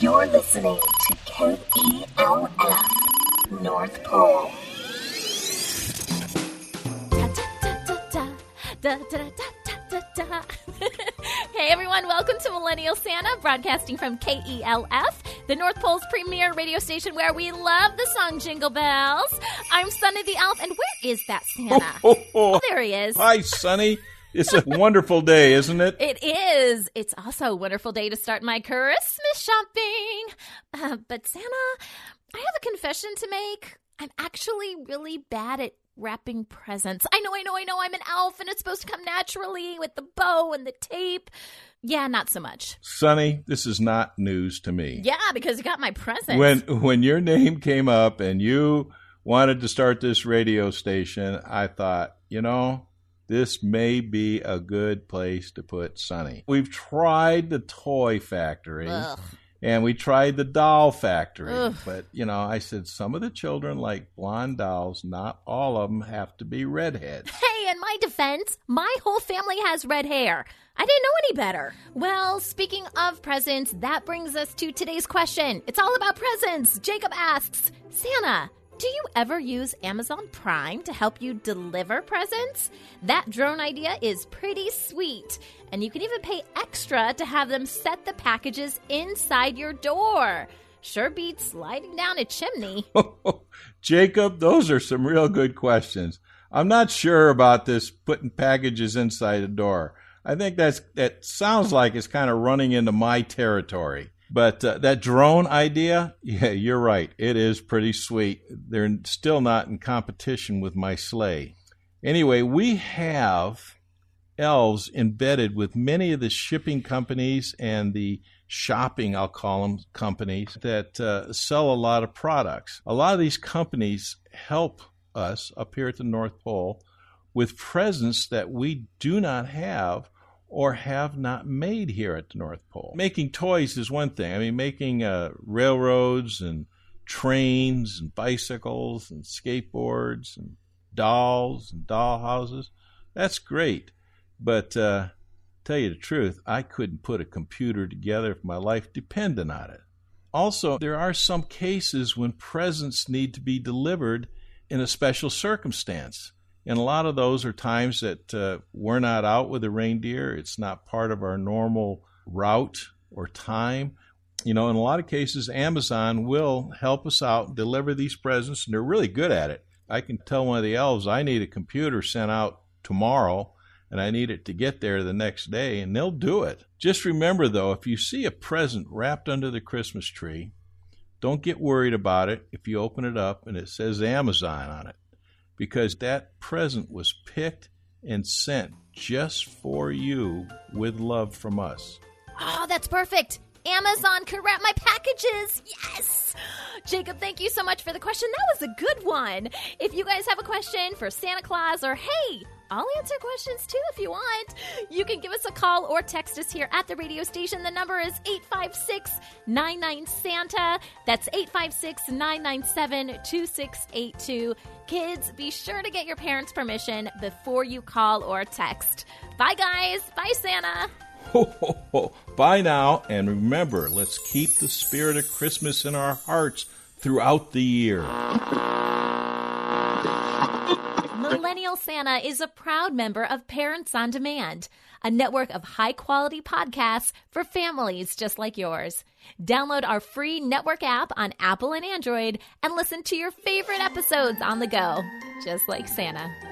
You're listening to KELF North Pole. hey everyone, welcome to Millennial Santa, broadcasting from KELF, the North Pole's premier radio station where we love the song Jingle Bells. I'm Sunny the Elf, and where is that Santa? Oh, oh, oh. there he is. Hi, Sonny. It's a wonderful day, isn't it? It is. It's also a wonderful day to start my Christmas shopping. Uh, but Santa, I have a confession to make. I'm actually really bad at wrapping presents. I know, I know, I know. I'm an elf and it's supposed to come naturally with the bow and the tape. Yeah, not so much. Sonny, this is not news to me. Yeah, because you got my present. When when your name came up and you wanted to start this radio station, I thought, you know, this may be a good place to put Sonny. We've tried the toy factory. Ugh. And we tried the doll factory, Ugh. but you know, I said some of the children like blonde dolls. Not all of them have to be redheads. Hey, in my defense, my whole family has red hair. I didn't know any better. Well, speaking of presents, that brings us to today's question. It's all about presents. Jacob asks Santa, do you ever use Amazon Prime to help you deliver presents? That drone idea is pretty sweet. And you can even pay extra to have them set the packages inside your door. Sure beats sliding down a chimney. Jacob, those are some real good questions. I'm not sure about this putting packages inside a door. I think that's that sounds like it's kind of running into my territory. But uh, that drone idea, yeah, you're right. It is pretty sweet. They're still not in competition with my sleigh. Anyway, we have elves embedded with many of the shipping companies and the shopping, I'll call them, companies that uh, sell a lot of products. A lot of these companies help us up here at the North Pole with presents that we do not have or have not made here at the North Pole. Making toys is one thing. I mean, making uh, railroads and trains and bicycles and skateboards and dolls and doll houses, that's great. But uh, tell you the truth, I couldn't put a computer together if my life depended on it. Also, there are some cases when presents need to be delivered in a special circumstance. And a lot of those are times that uh, we're not out with the reindeer. It's not part of our normal route or time. You know, in a lot of cases, Amazon will help us out and deliver these presents, and they're really good at it. I can tell one of the elves I need a computer sent out tomorrow, and I need it to get there the next day, and they'll do it. Just remember, though, if you see a present wrapped under the Christmas tree, don't get worried about it if you open it up and it says Amazon on it because that present was picked and sent just for you with love from us. Oh, that's perfect. Amazon could wrap my packages. Yes. Jacob, thank you so much for the question. That was a good one. If you guys have a question for Santa Claus or hey, I'll answer questions too if you want. You can give us a call or text us here at the radio station. The number is 856 99 Santa. That's 856 997 2682. Kids, be sure to get your parents' permission before you call or text. Bye, guys. Bye, Santa. Ho, ho, ho. Bye now, and remember, let's keep the spirit of Christmas in our hearts throughout the year. Santa is a proud member of Parents on Demand, a network of high quality podcasts for families just like yours. Download our free network app on Apple and Android and listen to your favorite episodes on the go, just like Santa.